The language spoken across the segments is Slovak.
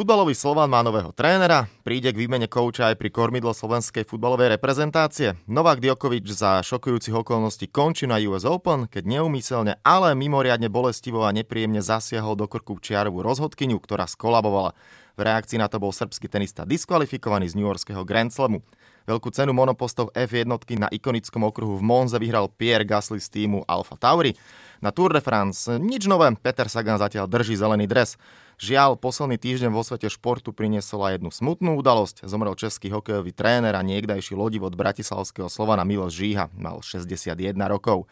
Futbalový Slovan má nového trénera, príde k výmene kouča aj pri kormidle slovenskej futbalovej reprezentácie. Novák Djokovic za šokujúcich okolností končí na US Open, keď neumyselne, ale mimoriadne bolestivo a nepríjemne zasiahol do krku čiarovú rozhodkyňu, ktorá skolabovala. V reakcii na to bol srbský tenista diskvalifikovaný z New Yorkského Grand Slamu. Veľkú cenu monopostov F1 na ikonickom okruhu v Monze vyhral Pierre Gasly z týmu Alfa Tauri. Na Tour de France nič nové, Peter Sagan zatiaľ drží zelený dres. Žiaľ, posledný týždeň vo svete športu priniesol aj jednu smutnú udalosť. Zomrel český hokejový tréner a niekdajší od bratislavského Slovana Miloš Žíha. Mal 61 rokov.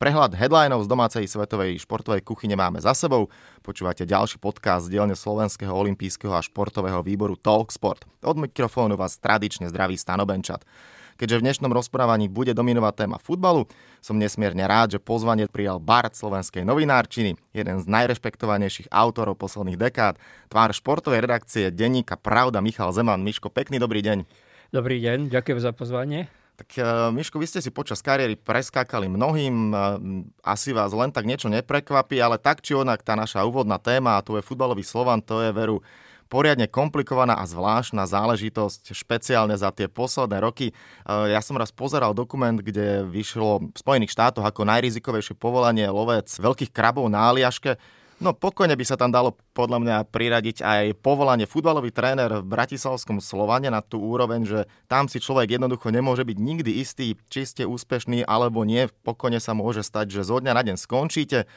Prehľad headlinov z domácej svetovej športovej kuchyne máme za sebou. Počúvate ďalší podcast z dielne Slovenského olympijského a športového výboru Talksport. Od mikrofónu vás tradične zdraví Stanobenčat. Keďže v dnešnom rozprávaní bude dominovať téma futbalu, som nesmierne rád, že pozvanie prijal Bart slovenskej novinárčiny, jeden z najrešpektovanejších autorov posledných dekád, tvár športovej redakcie denníka Pravda Michal Zeman. Miško, pekný dobrý deň. Dobrý deň, ďakujem za pozvanie. Tak uh, Miško, vy ste si počas kariéry preskákali mnohým, uh, asi vás len tak niečo neprekvapí, ale tak či onak tá naša úvodná téma, a tu je futbalový Slovan, to je veru poriadne komplikovaná a zvláštna záležitosť, špeciálne za tie posledné roky. E, ja som raz pozeral dokument, kde vyšlo v Spojených štátoch ako najrizikovejšie povolanie lovec veľkých krabov na Aliaške. No pokojne by sa tam dalo podľa mňa priradiť aj povolanie futbalový tréner v Bratislavskom Slovane na tú úroveň, že tam si človek jednoducho nemôže byť nikdy istý, či ste úspešný alebo nie. Pokojne sa môže stať, že zo dňa na deň skončíte.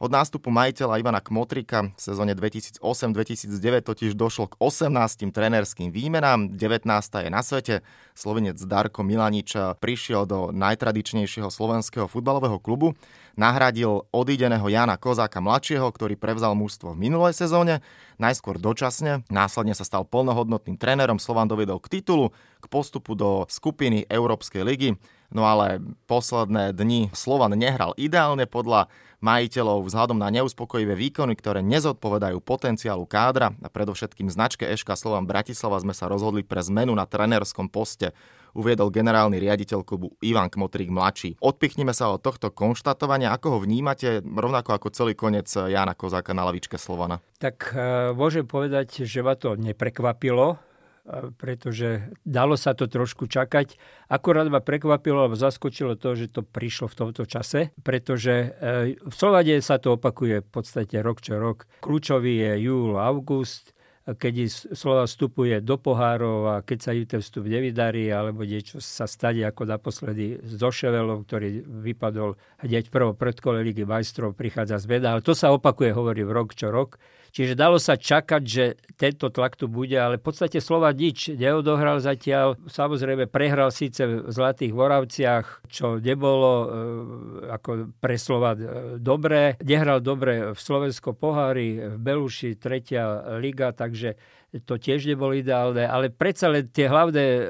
Od nástupu majiteľa Ivana Kmotrika v sezóne 2008-2009 totiž došlo k 18 trénerským výmenám, 19. je na svete. Slovenec Darko Milanič prišiel do najtradičnejšieho slovenského futbalového klubu, nahradil odídeného Jana Kozáka mladšieho, ktorý prevzal mužstvo v minulej sezóne, najskôr dočasne, následne sa stal plnohodnotným trénerom, Slovan dovedol k titulu, k postupu do skupiny Európskej ligy. No ale posledné dni Slovan nehral ideálne podľa majiteľov vzhľadom na neuspokojivé výkony, ktoré nezodpovedajú potenciálu kádra a predovšetkým značke Eška Slovan Bratislava sme sa rozhodli pre zmenu na trenerskom poste uviedol generálny riaditeľ klubu Ivan Kmotrík mladší. Odpichnime sa od tohto konštatovania. Ako ho vnímate, rovnako ako celý koniec Jana Kozáka na lavičke Slovana? Tak e, môžem povedať, že ma to neprekvapilo, pretože dalo sa to trošku čakať. Akorát ma prekvapilo alebo zaskočilo to, že to prišlo v tomto čase, pretože e, v Slovade sa to opakuje v podstate rok čo rok. Kľúčový je júl, august, keď Slova vstupuje do pohárov a keď sa ju ten vstup nevydarí, alebo niečo sa stane ako naposledy s Doševelom, ktorý vypadol hneď prvo predkole Ligy majstrov, prichádza zmena. Ale to sa opakuje, hovorí rok čo rok. Čiže dalo sa čakať, že tento tlak tu bude, ale v podstate Slova nič neodohral zatiaľ. Samozrejme prehral síce v Zlatých Voravciach, čo nebolo e, ako pre Slova e, dobré. Nehral dobre v Slovensko pohári, v Beluši tretia liga, takže to tiež nebolo ideálne, ale predsa len tie hlavné e,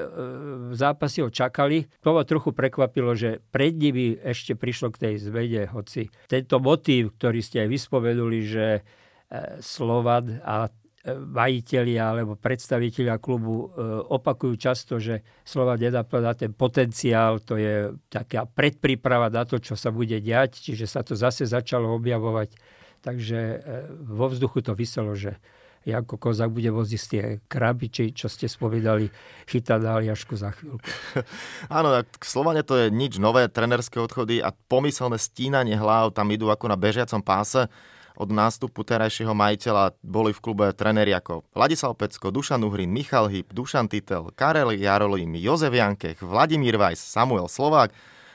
zápasy ho čakali. To ma trochu prekvapilo, že pred nimi ešte prišlo k tej zmene, hoci tento motív, ktorý ste aj vyspomenuli, že Slovan a e, majiteľia alebo predstaviteľia klubu e, opakujú často, že Slova nenaplná ten potenciál, to je taká predpríprava na to, čo sa bude diať, čiže sa to zase začalo objavovať. Takže e, vo vzduchu to vyselo, že Janko Kozák bude voziť tie krabiči, čo ste spovedali, chytať na Aliašku za chvíľku. Áno, tak Slovane to je nič nové, trenerské odchody a pomyselné stínanie hlav tam idú ako na bežiacom páse od nástupu terajšieho majiteľa boli v klube trenéri ako Vladislav Pecko, Dušan Uhrin, Michal Hyb, Dušan Titel, Karel Jarolím, Jozef Jankech, Vladimír Vajs, Samuel Slovák,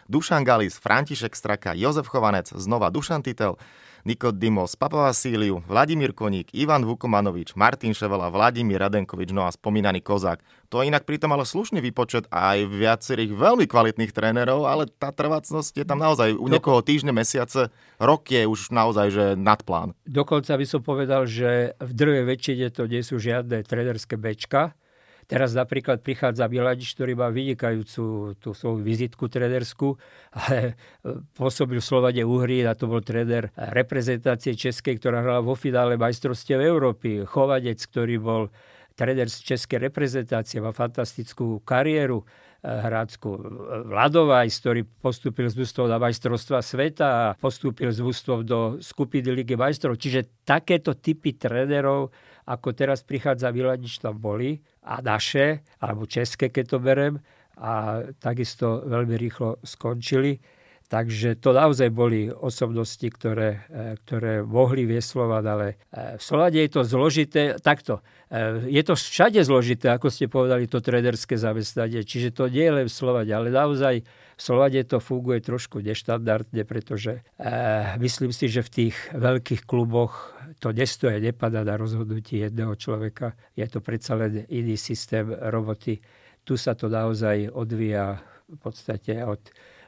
Dušan Galis, František Straka, Jozef Chovanec, znova Dušan Titel, Nikodimos Papavasíliu, Vladimír Koník, Ivan Vukomanovič, Martin Ševela, Vladimír Radenkovič, no a spomínaný Kozák. To je inak pritom ale slušný výpočet aj viacerých veľmi kvalitných trénerov, ale tá trvácnosť je tam naozaj u niekoho týždne, mesiace, rok je už naozaj že nad plán. Dokonca by som povedal, že v druhej väčšine to nie sú žiadne trénerské bečka, Teraz napríklad prichádza Miladič, ktorý má vynikajúcu tú svoju vizitku trenerskú, ale e, pôsobil v Slovane Uhry a to bol tréner reprezentácie Českej, ktorá hrala vo finále majstrovstiev Európy. Chovanec, ktorý bol tréner z českej reprezentácie, má fantastickú kariéru e, hrácku. Vladovajs, ktorý postúpil z mústvom na majstrovstva sveta a postúpil z mústvom do skupiny Ligy majstrov. Čiže takéto typy trénerov ako teraz prichádza Viladič tam boli a naše, alebo české, keď to berem, a takisto veľmi rýchlo skončili. Takže to naozaj boli osobnosti, ktoré, e, ktoré mohli viesť Slovan, ale e, v Slovade je to zložité. Takto, e, je to všade zložité, ako ste povedali, to traderské zamestnanie. Čiže to nie je len v Slovade, ale naozaj v Slovade to funguje trošku neštandardne, pretože myslím si, že v tých veľkých kluboch to nestoje, nepadá na rozhodnutí jedného človeka. Je to predsa len iný systém roboty. Tu sa to naozaj odvíja v podstate od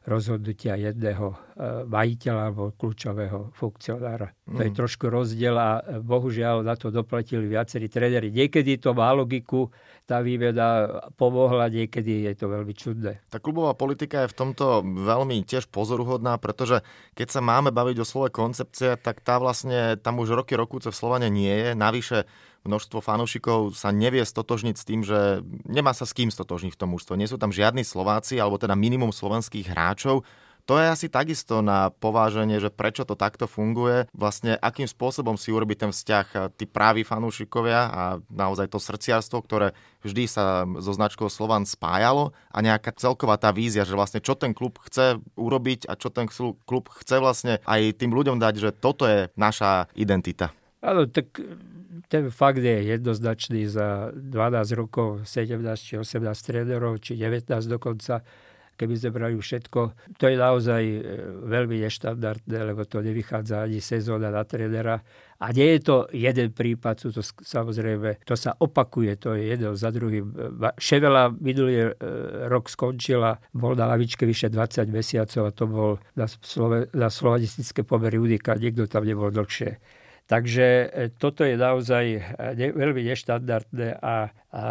rozhodnutia jedného e, majiteľa alebo kľúčového funkcionára. Mm. To je mm. trošku rozdiel a e, bohužiaľ na to doplatili viacerí tréneri. Niekedy to má logiku, tá výveda pomohla, niekedy je to veľmi čudné. Tá klubová politika je v tomto veľmi tiež pozoruhodná, pretože keď sa máme baviť o slove koncepcia, tak tá vlastne tam už roky rokúce v Slovane nie je. Navyše množstvo fanúšikov sa nevie stotožniť s tým, že nemá sa s kým stotožniť v tom mužstve. Nie sú tam žiadni Slováci, alebo teda minimum slovenských hráčov. To je asi takisto na pováženie, že prečo to takto funguje, vlastne akým spôsobom si urobiť ten vzťah tí právi fanúšikovia a naozaj to srdciarstvo, ktoré vždy sa so značkou Slovan spájalo a nejaká celková tá vízia, že vlastne čo ten klub chce urobiť a čo ten klub chce vlastne aj tým ľuďom dať, že toto je naša identita. Áno, tak ten fakt je jednoznačný za 12 rokov, 17 či 18 trénerov, či 19 dokonca, keby sme brali všetko. To je naozaj e, veľmi neštandardné, lebo to nevychádza ani sezóna na trénera. A nie je to jeden prípad, sú to samozrejme, to sa opakuje, to je jeden za druhým. Ševela minulý e, rok skončila, bol na lavičke vyše 20 mesiacov a to bol na, Slove, na slovanistické pomery unika, nikto tam nebol dlhšie. Takže e, toto je naozaj e, veľmi neštandardné a, a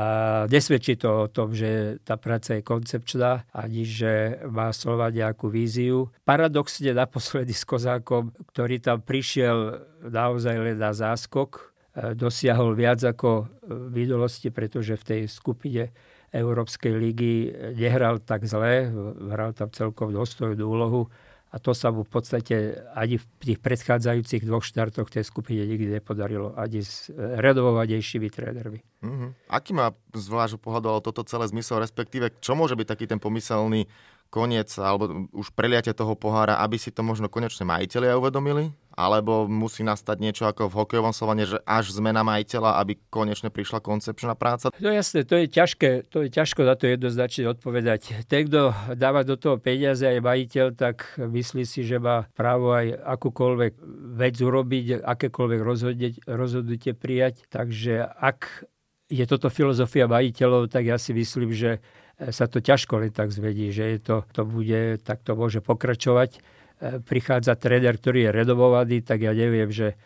nesvedčí to o tom, že tá práca je koncepčná, ani že má slova nejakú víziu. Paradoxne naposledy s Kozákom, ktorý tam prišiel naozaj len na záskok, e, dosiahol viac ako v minulosti, pretože v tej skupine Európskej ligy nehral tak zle, hral tam celkom dôstojnú úlohu a to sa mu v podstate ani v tých predchádzajúcich dvoch štartoch tej skupine nikdy nepodarilo, ani s redovovanejšími trénermi. Mm-hmm. Aký má z vášho pohľadu toto celé zmysel, respektíve čo môže byť taký ten pomyselný koniec alebo už preliate toho pohára, aby si to možno konečne majiteľia uvedomili? Alebo musí nastať niečo ako v hokejovom slovane, že až zmena majiteľa, aby konečne prišla koncepčná práca? No jasné, to je ťažké, to je ťažko na to jednoznačne odpovedať. Ten, kto dáva do toho peniaze aj majiteľ, tak myslí si, že má právo aj akúkoľvek vec urobiť, akékoľvek rozhodnutie, rozhodnutie prijať. Takže ak je toto filozofia majiteľov, tak ja si myslím, že sa to ťažko len tak zvedí, že je to, to bude, tak to môže pokračovať. Prichádza tréner, ktorý je redovovaný, tak ja neviem, že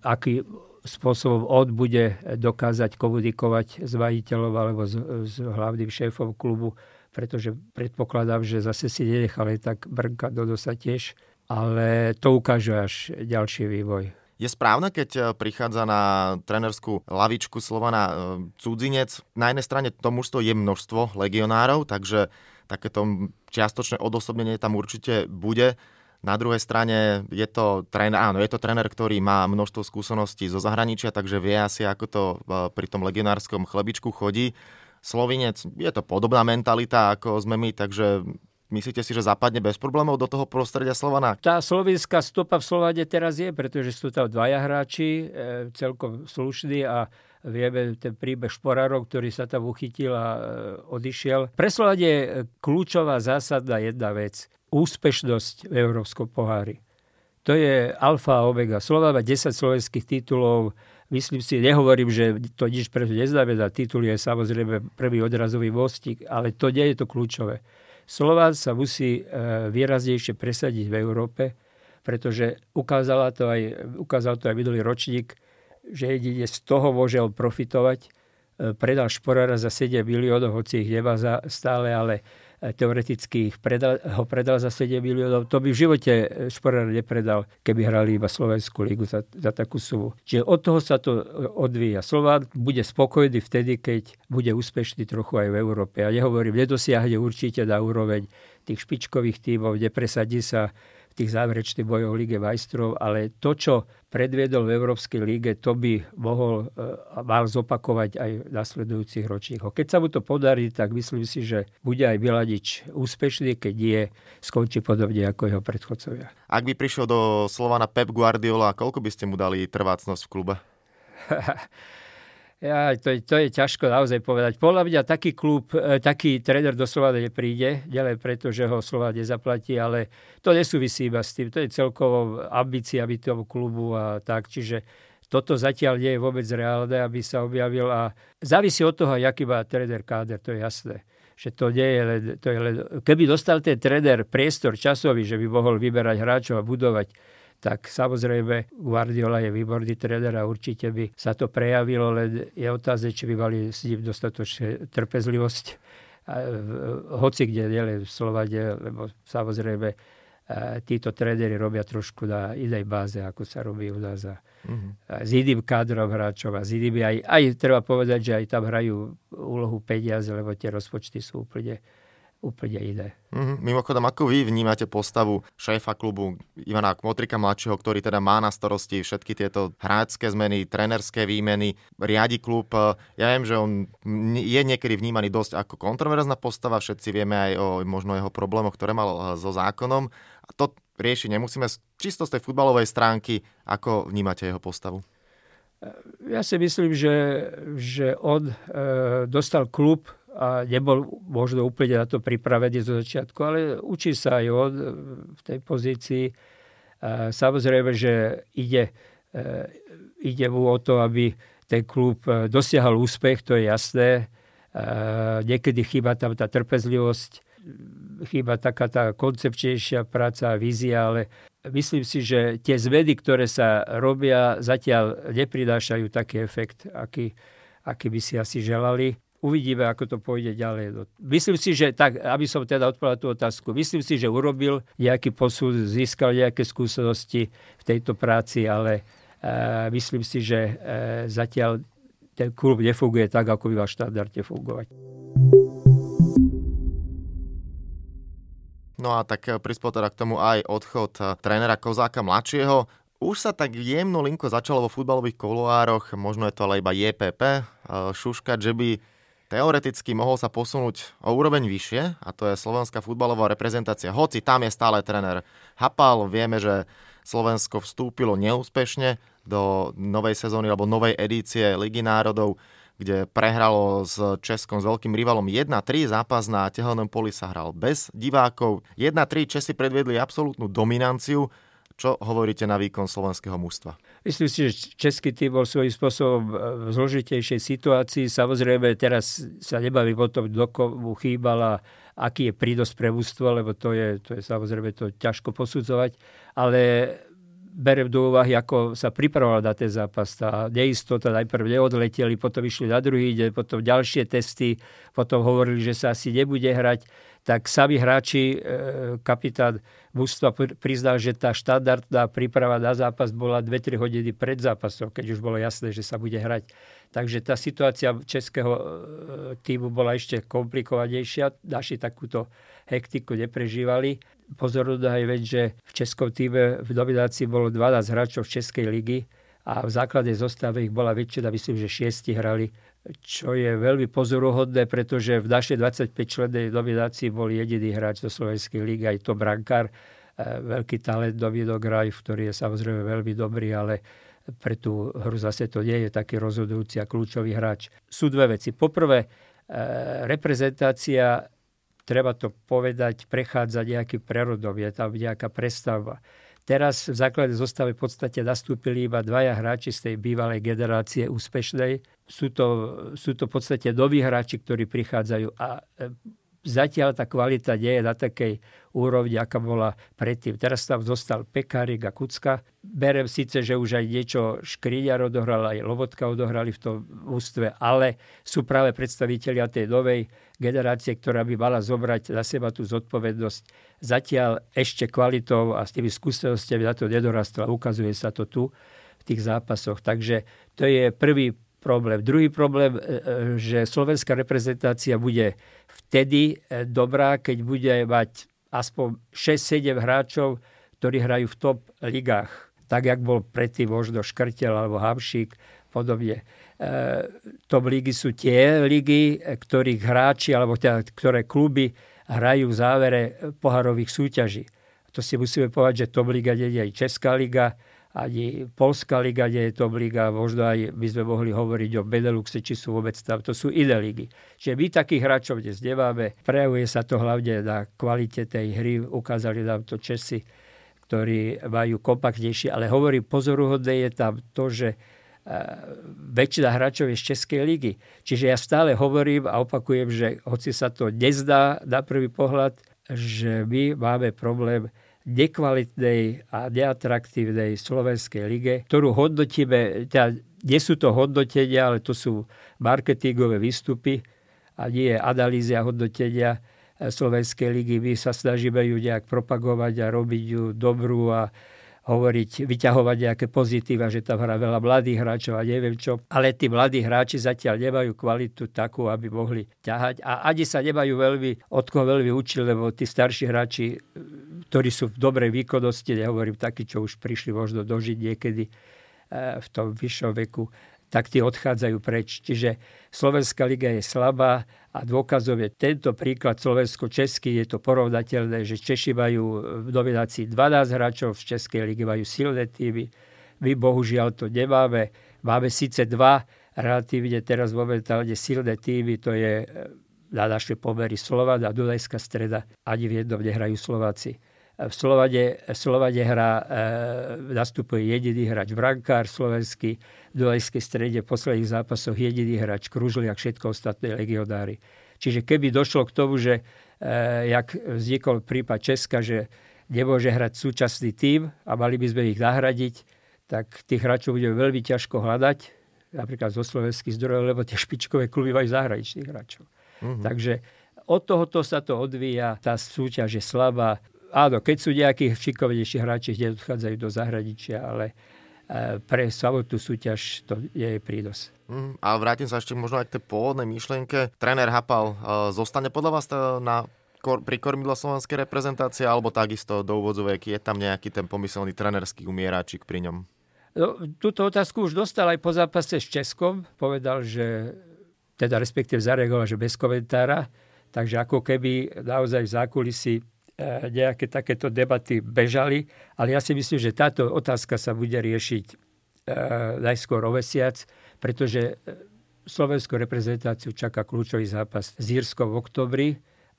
aký spôsobom on bude dokázať komunikovať s majiteľom alebo s, s hlavným šéfom klubu, pretože predpokladám, že zase si nenechali tak brnkať do dosa tiež, ale to ukáže až ďalší vývoj. Je správne, keď e, prichádza na trenerskú lavičku Slovana e, cudzinec? Na jednej strane to mužstvo je množstvo legionárov, takže takéto čiastočné odosobnenie tam určite bude. Na druhej strane je to tréner, áno, je to tréner, ktorý má množstvo skúseností zo zahraničia, takže vie asi, ako to e, pri tom legionárskom chlebičku chodí. Slovinec, je to podobná mentalita, ako sme my, takže Myslíte si, že zapadne bez problémov do toho prostredia Slovana? Tá slovinská stopa v Slovade teraz je, pretože sú tam dvaja hráči, e, celkom slušní a vieme ten príbeh Šporárov, ktorý sa tam uchytil a e, odišiel. Pre Slovade je kľúčová zásadná jedna vec. Úspešnosť v Európskom pohári. To je alfa a omega. Slovan má 10 slovenských titulov, myslím si, nehovorím, že to nič preto neznamená. Titul je samozrejme prvý odrazový mostík, ale to nie je to kľúčové. Slován sa musí e, výraznejšie presadiť v Európe, pretože ukázala to aj, ukázal to aj minulý ročník, že jedine z toho môže profitovať. E, predal Šporára za 7 miliónov, hoci ich nemá stále, ale teoreticky ich predal, ho predal za 7 miliónov. To by v živote Šporár nepredal, keby hrali iba Slovenskú ligu za, za takú sumu. Čiže od toho sa to odvíja. Slován bude spokojný vtedy, keď bude úspešný trochu aj v Európe. Ja nehovorím, nedosiahne určite na úroveň tých špičkových tímov, nepresadí sa tých záverečných bojov Lige majstrov, ale to, čo predviedol v Európskej líge, to by mohol a mal zopakovať aj v nasledujúcich ročníkoch. Keď sa mu to podarí, tak myslím si, že bude aj Biladič úspešný, keď je, skončí podobne ako jeho predchodcovia. Ak by prišiel do Slovana Pep Guardiola, koľko by ste mu dali trvácnosť v klube? Ja, to, to je ťažko naozaj povedať. Podľa mňa taký klub, e, taký tréner do Slovana nepríde, ďalej preto, že ho Slovan nezaplatí, ale to nesúvisí iba s tým. To je celkovo ambícia byť tomu klubu a tak. Čiže toto zatiaľ nie je vôbec reálne, aby sa objavil a závisí od toho, aký má tréner káder, to je jasné že to nie je len, to je len, keby dostal ten tréner priestor časový, že by mohol vyberať hráčov a budovať tak samozrejme Guardiola je výborný tréner a určite by sa to prejavilo, len je otázne, či by mali s ním dostatočne trpezlivosť. Hoci kde, nielen v Slovade, lebo samozrejme títo tréneri robia trošku na inej báze, ako sa robí u nás. A mm-hmm. S iným kádrom hráčov a s inými aj, aj treba povedať, že aj tam hrajú úlohu peniaze, lebo tie rozpočty sú úplne úplne iné. Mm-hmm. Mimochodom, ako vy vnímate postavu šéfa klubu Ivana Kmotrika mladšieho, ktorý teda má na starosti všetky tieto hráčské zmeny, trenerské výmeny, riadi klub. Ja viem, že on je niekedy vnímaný dosť ako kontroverzná postava, všetci vieme aj o možno jeho problémoch, ktoré mal eh, so zákonom. A to riešiť nemusíme čisto z tej futbalovej stránky. Ako vnímate jeho postavu? Ja si myslím, že, že on e, dostal klub a nebol možno úplne na to pripravený zo začiatku, ale učí sa aj on v tej pozícii. A samozrejme, že ide, e, ide mu o to, aby ten klub e, dosiahol úspech, to je jasné. Niekedy chýba tam tá trpezlivosť, chýba taká tá koncepčnejšia práca a vízia, ale myslím si, že tie zmeny, ktoré sa robia, zatiaľ neprinášajú taký efekt, aký, aký by si asi želali uvidíme, ako to pôjde ďalej. Myslím si, že tak, aby som teda odpovedal tú otázku, myslím si, že urobil nejaký posun, získal nejaké skúsenosti v tejto práci, ale e, myslím si, že e, zatiaľ ten klub nefunguje tak, ako by mal štandardne fungovať. No a tak e, prispel teda k tomu aj odchod e, trénera Kozáka mladšieho. Už sa tak jemno linko začalo vo futbalových koloároch, možno je to ale iba JPP, e, šuškať, že by teoreticky mohol sa posunúť o úroveň vyššie a to je slovenská futbalová reprezentácia. Hoci tam je stále tréner Hapal, vieme, že Slovensko vstúpilo neúspešne do novej sezóny alebo novej edície Ligy národov, kde prehralo s Českom s veľkým rivalom 1-3. Zápas na tehelnom poli sa hral bez divákov. 1-3 Česi predviedli absolútnu dominanciu čo hovoríte na výkon slovenského mužstva? Myslím si, že český tým bol svojím spôsobom v zložitejšej situácii. Samozrejme, teraz sa nebavím o tom, kto komu chýbala, aký je prídos pre mužstvo, lebo to je, to je samozrejme to ťažko posudzovať. Ale berem do úvahy, ako sa pripravoval na ten zápas. Tá neistota, najprv neodleteli, potom išli na druhý deň, potom ďalšie testy, potom hovorili, že sa asi nebude hrať tak sami hráči, e, kapitán Mustva priznal, že tá štandardná príprava na zápas bola 2-3 hodiny pred zápasom, keď už bolo jasné, že sa bude hrať. Takže tá situácia českého e, týmu bola ešte komplikovanejšia. Naši takúto hektiku neprežívali. Pozorujúda aj vec, že v českom týme v dominácii bolo 12 hráčov z Českej ligy a v základnej zostave ich bola väčšina, myslím, že šiesti hrali čo je veľmi pozoruhodné, pretože v našej 25-člennej nominácii bol jediný hráč do Slovenskej ligy, aj to brankár, e, veľký talent Dominik Graj, ktorý je samozrejme veľmi dobrý, ale pre tú hru zase to nie je taký rozhodujúci a kľúčový hráč. Sú dve veci. Poprvé, e, reprezentácia, treba to povedať, prechádza nejakým prerodom, je tam nejaká prestavba. Teraz v základe zostave v podstate nastúpili iba dvaja hráči z tej bývalej generácie úspešnej. Sú to, sú to v podstate noví hráči, ktorí prichádzajú a e, zatiaľ tá kvalita nie je na takej úrovni, aká bola predtým. Teraz tam zostal Pekárik a Kucka. Berem síce, že už aj niečo Škriňar odohral, aj Lobotka odohrali v tom ústve, ale sú práve predstavitelia tej novej generácie, ktorá by mala zobrať na seba tú zodpovednosť. Zatiaľ ešte kvalitou a s tými skúsenostiami na to nedorastla. Ukazuje sa to tu v tých zápasoch. Takže to je prvý problém. Druhý problém, e, e, že slovenská reprezentácia bude vtedy e, dobrá, keď bude mať aspoň 6-7 hráčov, ktorí hrajú v top ligách, tak jak bol predtým možno Škrtel alebo Hamšík, podobne. Top ligy sú tie ligy, ktorých hráči alebo teda, ktoré kluby hrajú v závere poharových súťaží. To si musíme povedať, že top liga nie je aj Česká liga, ani Polská liga nie je top liga, možno aj by sme mohli hovoriť o Beneluxe, či sú vôbec tam, to sú iné ligy. Čiže my takých hráčov dnes nemáme, prejavuje sa to hlavne na kvalite tej hry, ukázali nám to Česi, ktorí majú kompaktnejšie, ale hovorím, pozoruhodné je tam to, že e, väčšina hráčov je z Českej ligy. Čiže ja stále hovorím a opakujem, že hoci sa to nezdá na prvý pohľad, že my máme problém nekvalitnej a neatraktívnej slovenskej lige, ktorú hodnotíme, teda nie sú to hodnotenia, ale to sú marketingové výstupy a nie je analýzia hodnotenia Slovenskej ligy. My sa snažíme ju nejak propagovať a robiť ju dobrú a hovoriť, vyťahovať nejaké pozitíva, že tam hrá veľa mladých hráčov a neviem čo. Ale tí mladí hráči zatiaľ nemajú kvalitu takú, aby mohli ťahať. A ani sa nemajú veľmi, od koho veľmi učiť, lebo tí starší hráči, ktorí sú v dobrej výkonnosti, nehovorím takí, čo už prišli možno dožiť niekedy eh, v tom vyššom veku, tak tí odchádzajú preč. Čiže Slovenská liga je slabá a dôkazom je tento príklad Slovensko-Český. Je to porovnateľné, že Češi majú v nominácii 12 hráčov, v Českej lige majú silné týmy. My bohužiaľ to nemáme. Máme síce dva relatívne teraz momentálne silné týmy, to je eh, na naše pomery Slovan a Dunajská streda. Ani v jednom nehrajú Slováci. V Slovade, Slovade hrá, e, nastupuje jediný hráč brankár slovenský, v Dunajskej strede v posledných zápasoch jediný hráč Kružliak, všetko ostatné legionári. Čiže keby došlo k tomu, že e, jak vznikol prípad Česka, že nemôže hrať súčasný tím a mali by sme ich nahradiť, tak tých hráčov bude veľmi ťažko hľadať, napríklad zo slovenských zdrojov, lebo tie špičkové kluby majú zahraničných hráčov. Uh-huh. Takže od tohoto sa to odvíja, tá súťaž je slabá áno, keď sú nejakí šikovnejší hráči, kde odchádzajú do zahraničia, ale e, pre samotnú súťaž to nie je prínos. Mm, a vrátim sa ešte možno aj k tej pôvodnej myšlienke. Tréner Hapal e, zostane podľa vás na, pri kormidle slovenskej reprezentácie alebo takisto do úvodzoviek je tam nejaký ten pomyselný trenerský umieráčik pri ňom? No, túto otázku už dostal aj po zápase s Českom. Povedal, že teda respektíve zareagoval, že bez komentára. Takže ako keby naozaj v zákulisí E, nejaké takéto debaty bežali, ale ja si myslím, že táto otázka sa bude riešiť e, najskôr o mesiac, pretože e, slovenskú reprezentáciu čaká kľúčový zápas s Írskou v oktobri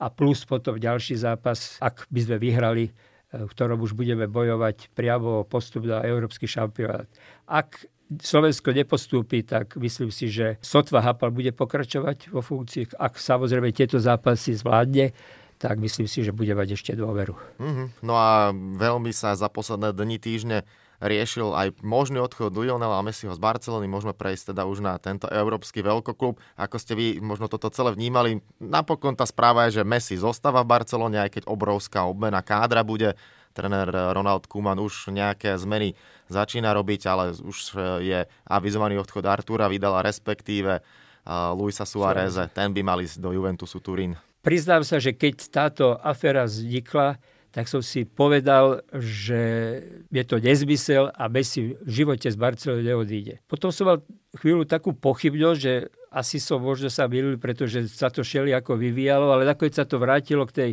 a plus potom ďalší zápas, ak by sme vyhrali, v ktorom už budeme bojovať priamo o postup na Európsky šampionát. Ak Slovensko nepostúpi, tak myslím si, že sotva Hapal bude pokračovať vo funkcii. Ak samozrejme tieto zápasy zvládne, tak myslím si, že bude mať ešte dôveru. Mm-hmm. No a veľmi sa za posledné dni, týždne riešil aj možný odchod Lionela Messiho z Barcelony. Môžeme prejsť teda už na tento európsky veľkoklub. Ako ste vy možno toto celé vnímali, napokon tá správa je, že Messi zostáva v Barcelone, aj keď obrovská obmena kádra bude. Trenér Ronald Koeman už nejaké zmeny začína robiť, ale už je avizovaný odchod Artura Vidala, respektíve Luisa Suárez, ten by mali ísť do Juventusu Turín. Priznám sa, že keď táto aféra vznikla, tak som si povedal, že je to nezmysel a Messi v živote z Barcelony neodíde. Potom som mal chvíľu takú pochybnosť, že asi som možno sa milil, pretože sa to šeli ako vyvíjalo, ale nakoniec sa to vrátilo k tej,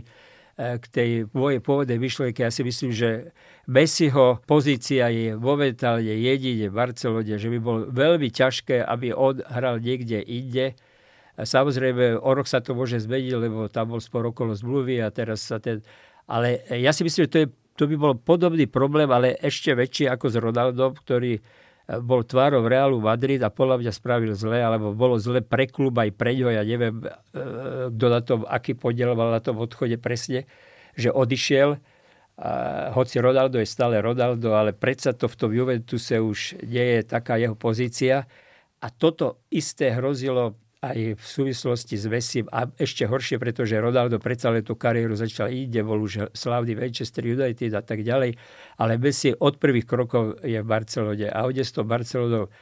eh, k tej mojej pôvodnej myšlienke. Ja si myslím, že Messiho pozícia je momentálne jedine v Barcelone, že by bolo veľmi ťažké, aby on hral niekde inde Samozrejme, o rok sa to môže zmeniť, lebo tam bol spor okolo zmluvy a teraz sa ten... Ale ja si myslím, že to, je, to by bol podobný problém, ale ešte väčší ako s Ronaldom, ktorý eh, bol tvárov Realu Madrid a podľa mňa spravil zle, alebo bolo zle pre klub aj pre ňo, ja neviem, eh, kto na tom, aký podiel mal na tom odchode presne, že odišiel. A hoci Ronaldo je stále Ronaldo, ale predsa to v tom Juventuse už nie je taká jeho pozícia. A toto isté hrozilo aj v súvislosti s Vesim a ešte horšie, pretože Ronaldo predsa len tú kariéru začal ide, bol už slávny Manchester United a tak ďalej, ale Messi od prvých krokov je v Barcelone a ode s tou Barcelonou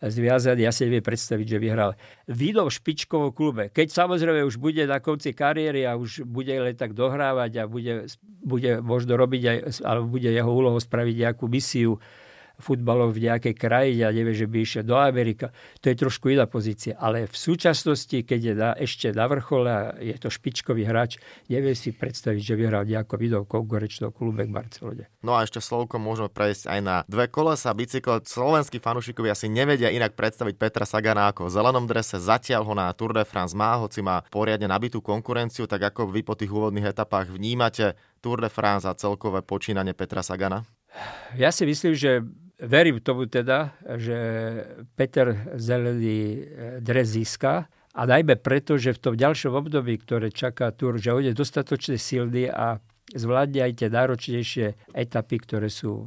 zviazaný, ja si neviem predstaviť, že vyhral. V špičkovom klube. Keď samozrejme už bude na konci kariéry a už bude len tak dohrávať a bude, bude možno robiť aj, alebo bude jeho úlohou spraviť nejakú misiu futbalov v nejakej krajine a nevie, že by išiel do Amerika. To je trošku iná pozícia. Ale v súčasnosti, keď je na, ešte na vrchole a je to špičkový hráč, nevie si predstaviť, že vyhral nejakou vidou konkurečnou klube k Barcelone. No a ešte slovko môžeme prejsť aj na dve kolesa bicykle. Slovenskí fanúšikovia si nevedia inak predstaviť Petra Sagana ako v zelenom drese. Zatiaľ ho na Tour de France má, hoci má poriadne nabitú konkurenciu, tak ako vy po tých úvodných etapách vnímate Tour de France a celkové počínanie Petra Sagana? Ja si myslím, že verím tomu teda, že Peter Zelený eh, dres získa a najmä preto, že v tom ďalšom období, ktoré čaká Tour, že on je dostatočne silný a zvládne aj tie náročnejšie etapy, ktoré sú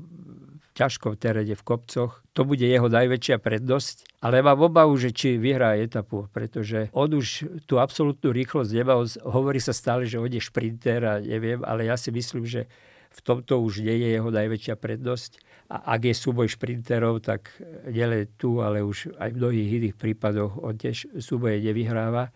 v ťažkom teréne v kopcoch. To bude jeho najväčšia prednosť, ale mám obavu, že či vyhrá etapu, pretože on už tú absolútnu rýchlosť nemá. Hovorí sa stále, že on je šprinter a neviem, ale ja si myslím, že v tomto už nie je jeho najväčšia prednosť a ak je súboj šprinterov, tak nielen tu, ale už aj v mnohých iných prípadoch on tiež súboje nevyhráva.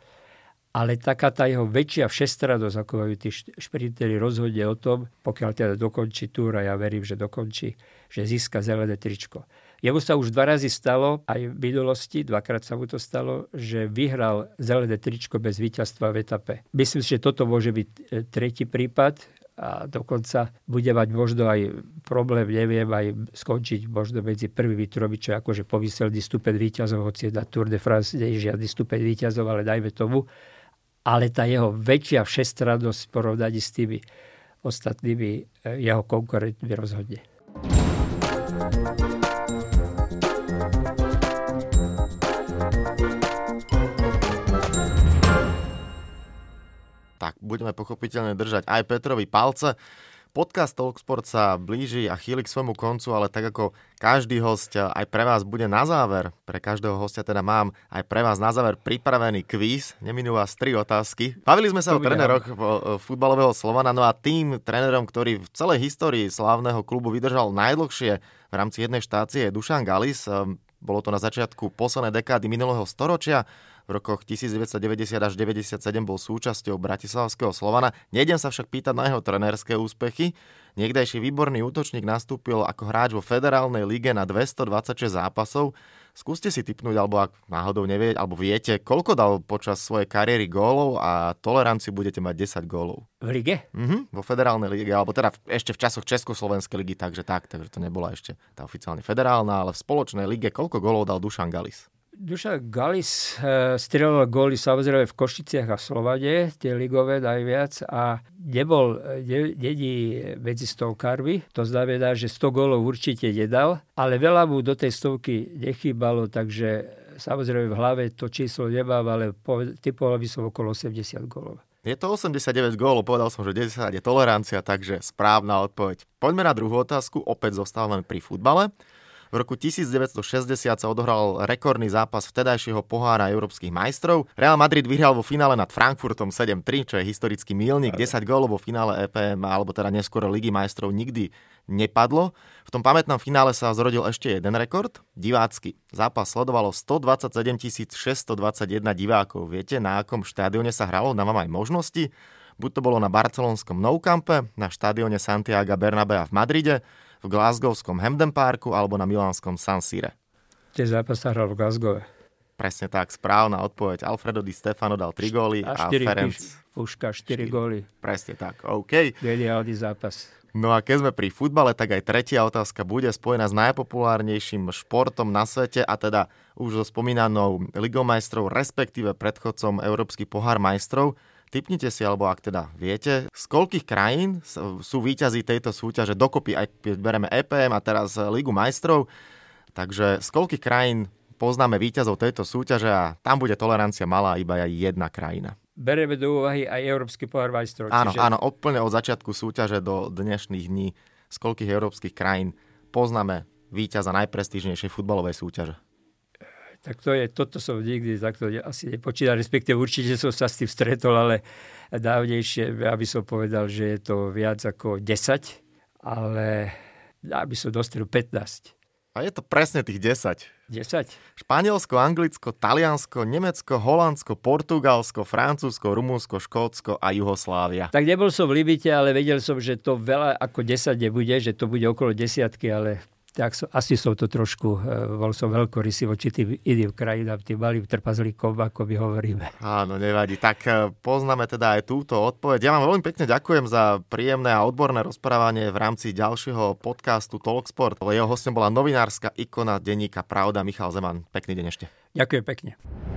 Ale taká tá jeho väčšia všestradosť, ako majú tí šprinteri, rozhodne o tom, pokiaľ teda dokončí túr, a ja verím, že dokončí, že získa zelené tričko. Jemu sa už dva razy stalo, aj v minulosti, dvakrát sa mu to stalo, že vyhral zelené tričko bez víťazstva v etape. Myslím si, že toto môže byť e, tretí prípad, a dokonca bude mať možno aj problém, neviem, aj skončiť možno medzi prvými tromi, čo akože pomyselný stupeň výťazov, hoci na Tour de France nie je žiadny stupeň výťazov, ale dajme tomu. Ale tá jeho väčšia všestradnosť v porovnaní s tými ostatnými eh, jeho konkurentmi rozhodne. Tak budeme pochopiteľne držať aj Petrovi palce. Podcast Talksport sa blíži a chýli k svojmu koncu, ale tak ako každý host aj pre vás bude na záver, pre každého hostia teda mám aj pre vás na záver pripravený kvíz, neminú vás tri otázky. Bavili sme sa to o tréneroch futbalového Slovana, no a tým trénerom, ktorý v celej histórii slávneho klubu vydržal najdlhšie v rámci jednej štácie je Dušan Galis. Bolo to na začiatku poslednej dekády minulého storočia v rokoch 1990 až 97 bol súčasťou Bratislavského Slovana. Nejdem sa však pýtať na jeho trenérske úspechy. Niekdajší výborný útočník nastúpil ako hráč vo federálnej lige na 226 zápasov. Skúste si typnúť, alebo ak náhodou nevie, alebo viete, koľko dal počas svojej kariéry gólov a toleranciu budete mať 10 gólov. V lige? Mhm, vo federálnej lige, alebo teda ešte v časoch Československej ligy, takže tak, takže to nebola ešte tá oficiálne federálna, ale v spoločnej lige koľko gólov dal Dušan Galis? Duša Galis e, strelil góly samozrejme v Košiciach a Slovade, tie ligové najviac a nebol, ne, není medzi stovkármi, to znamená, že 100 gólov určite nedal, ale veľa mu do tej stovky nechýbalo, takže samozrejme v hlave to číslo nemám, ale typoval by som okolo 80 gólov. Je to 89 gólov, povedal som, že 10 je tolerancia, takže správna odpoveď. Poďme na druhú otázku, opäť zostávame pri futbale. V roku 1960 sa odohral rekordný zápas vtedajšieho pohára európskych majstrov. Real Madrid vyhral vo finále nad Frankfurtom 7-3, čo je historický milník. 10 gólov vo finále EPM, alebo teda neskôr Ligy majstrov nikdy nepadlo. V tom pamätnom finále sa zrodil ešte jeden rekord, divácky. Zápas sledovalo 127 621 divákov. Viete, na akom štádione sa hralo? Dávam aj možnosti. Buď to bolo na barcelonskom Nou Campe, na štádione Santiago Bernabea v Madride, v Glasgowskom Hamden Parku alebo na milánskom San Sire. Tie zápas sa hral v Glasgow. Presne tak, správna odpoveď. Alfredo Di Stefano dal 3 góly a, a Ferenc... Puška 4 góly. Presne tak, OK. Geniálny zápas. No a keď sme pri futbale, tak aj tretia otázka bude spojená s najpopulárnejším športom na svete a teda už so spomínanou Ligou majstrov, respektíve predchodcom Európsky pohár majstrov. Typnite si, alebo ak teda viete, z koľkých krajín sú výťazí tejto súťaže dokopy, aj keď bereme EPM a teraz Ligu majstrov. Takže z koľkých krajín poznáme výťazov tejto súťaže a tam bude tolerancia malá iba aj jedna krajina. Bereme do úvahy aj Európsky pohár majstrov. Áno, čiže... áno, úplne od začiatku súťaže do dnešných dní, z koľkých európskych krajín poznáme víťaza najprestížnejšej futbalovej súťaže. Tak to je, toto som nikdy takto asi nepočítal, respektíve určite som sa s tým stretol, ale dávnejšie, aby som povedal, že je to viac ako 10, ale aby som dostal 15. A je to presne tých 10. 10. Španielsko, Anglicko, Taliansko, Nemecko, Holandsko, Portugalsko, Francúzsko, Rumunsko, Škótsko a Juhoslávia. Tak nebol som v Libite, ale vedel som, že to veľa ako 10 nebude, že to bude okolo desiatky, ale tak asi som to trošku, e, bol som veľkorysý voči tým iným krajinám, tým malým trpazlíkom, ako my hovoríme. Áno, nevadí. Tak e, poznáme teda aj túto odpoveď. Ja vám veľmi pekne ďakujem za príjemné a odborné rozprávanie v rámci ďalšieho podcastu Talksport. Jeho hostom bola novinárska ikona denníka Pravda Michal Zeman. Pekný deň ešte. Ďakujem pekne.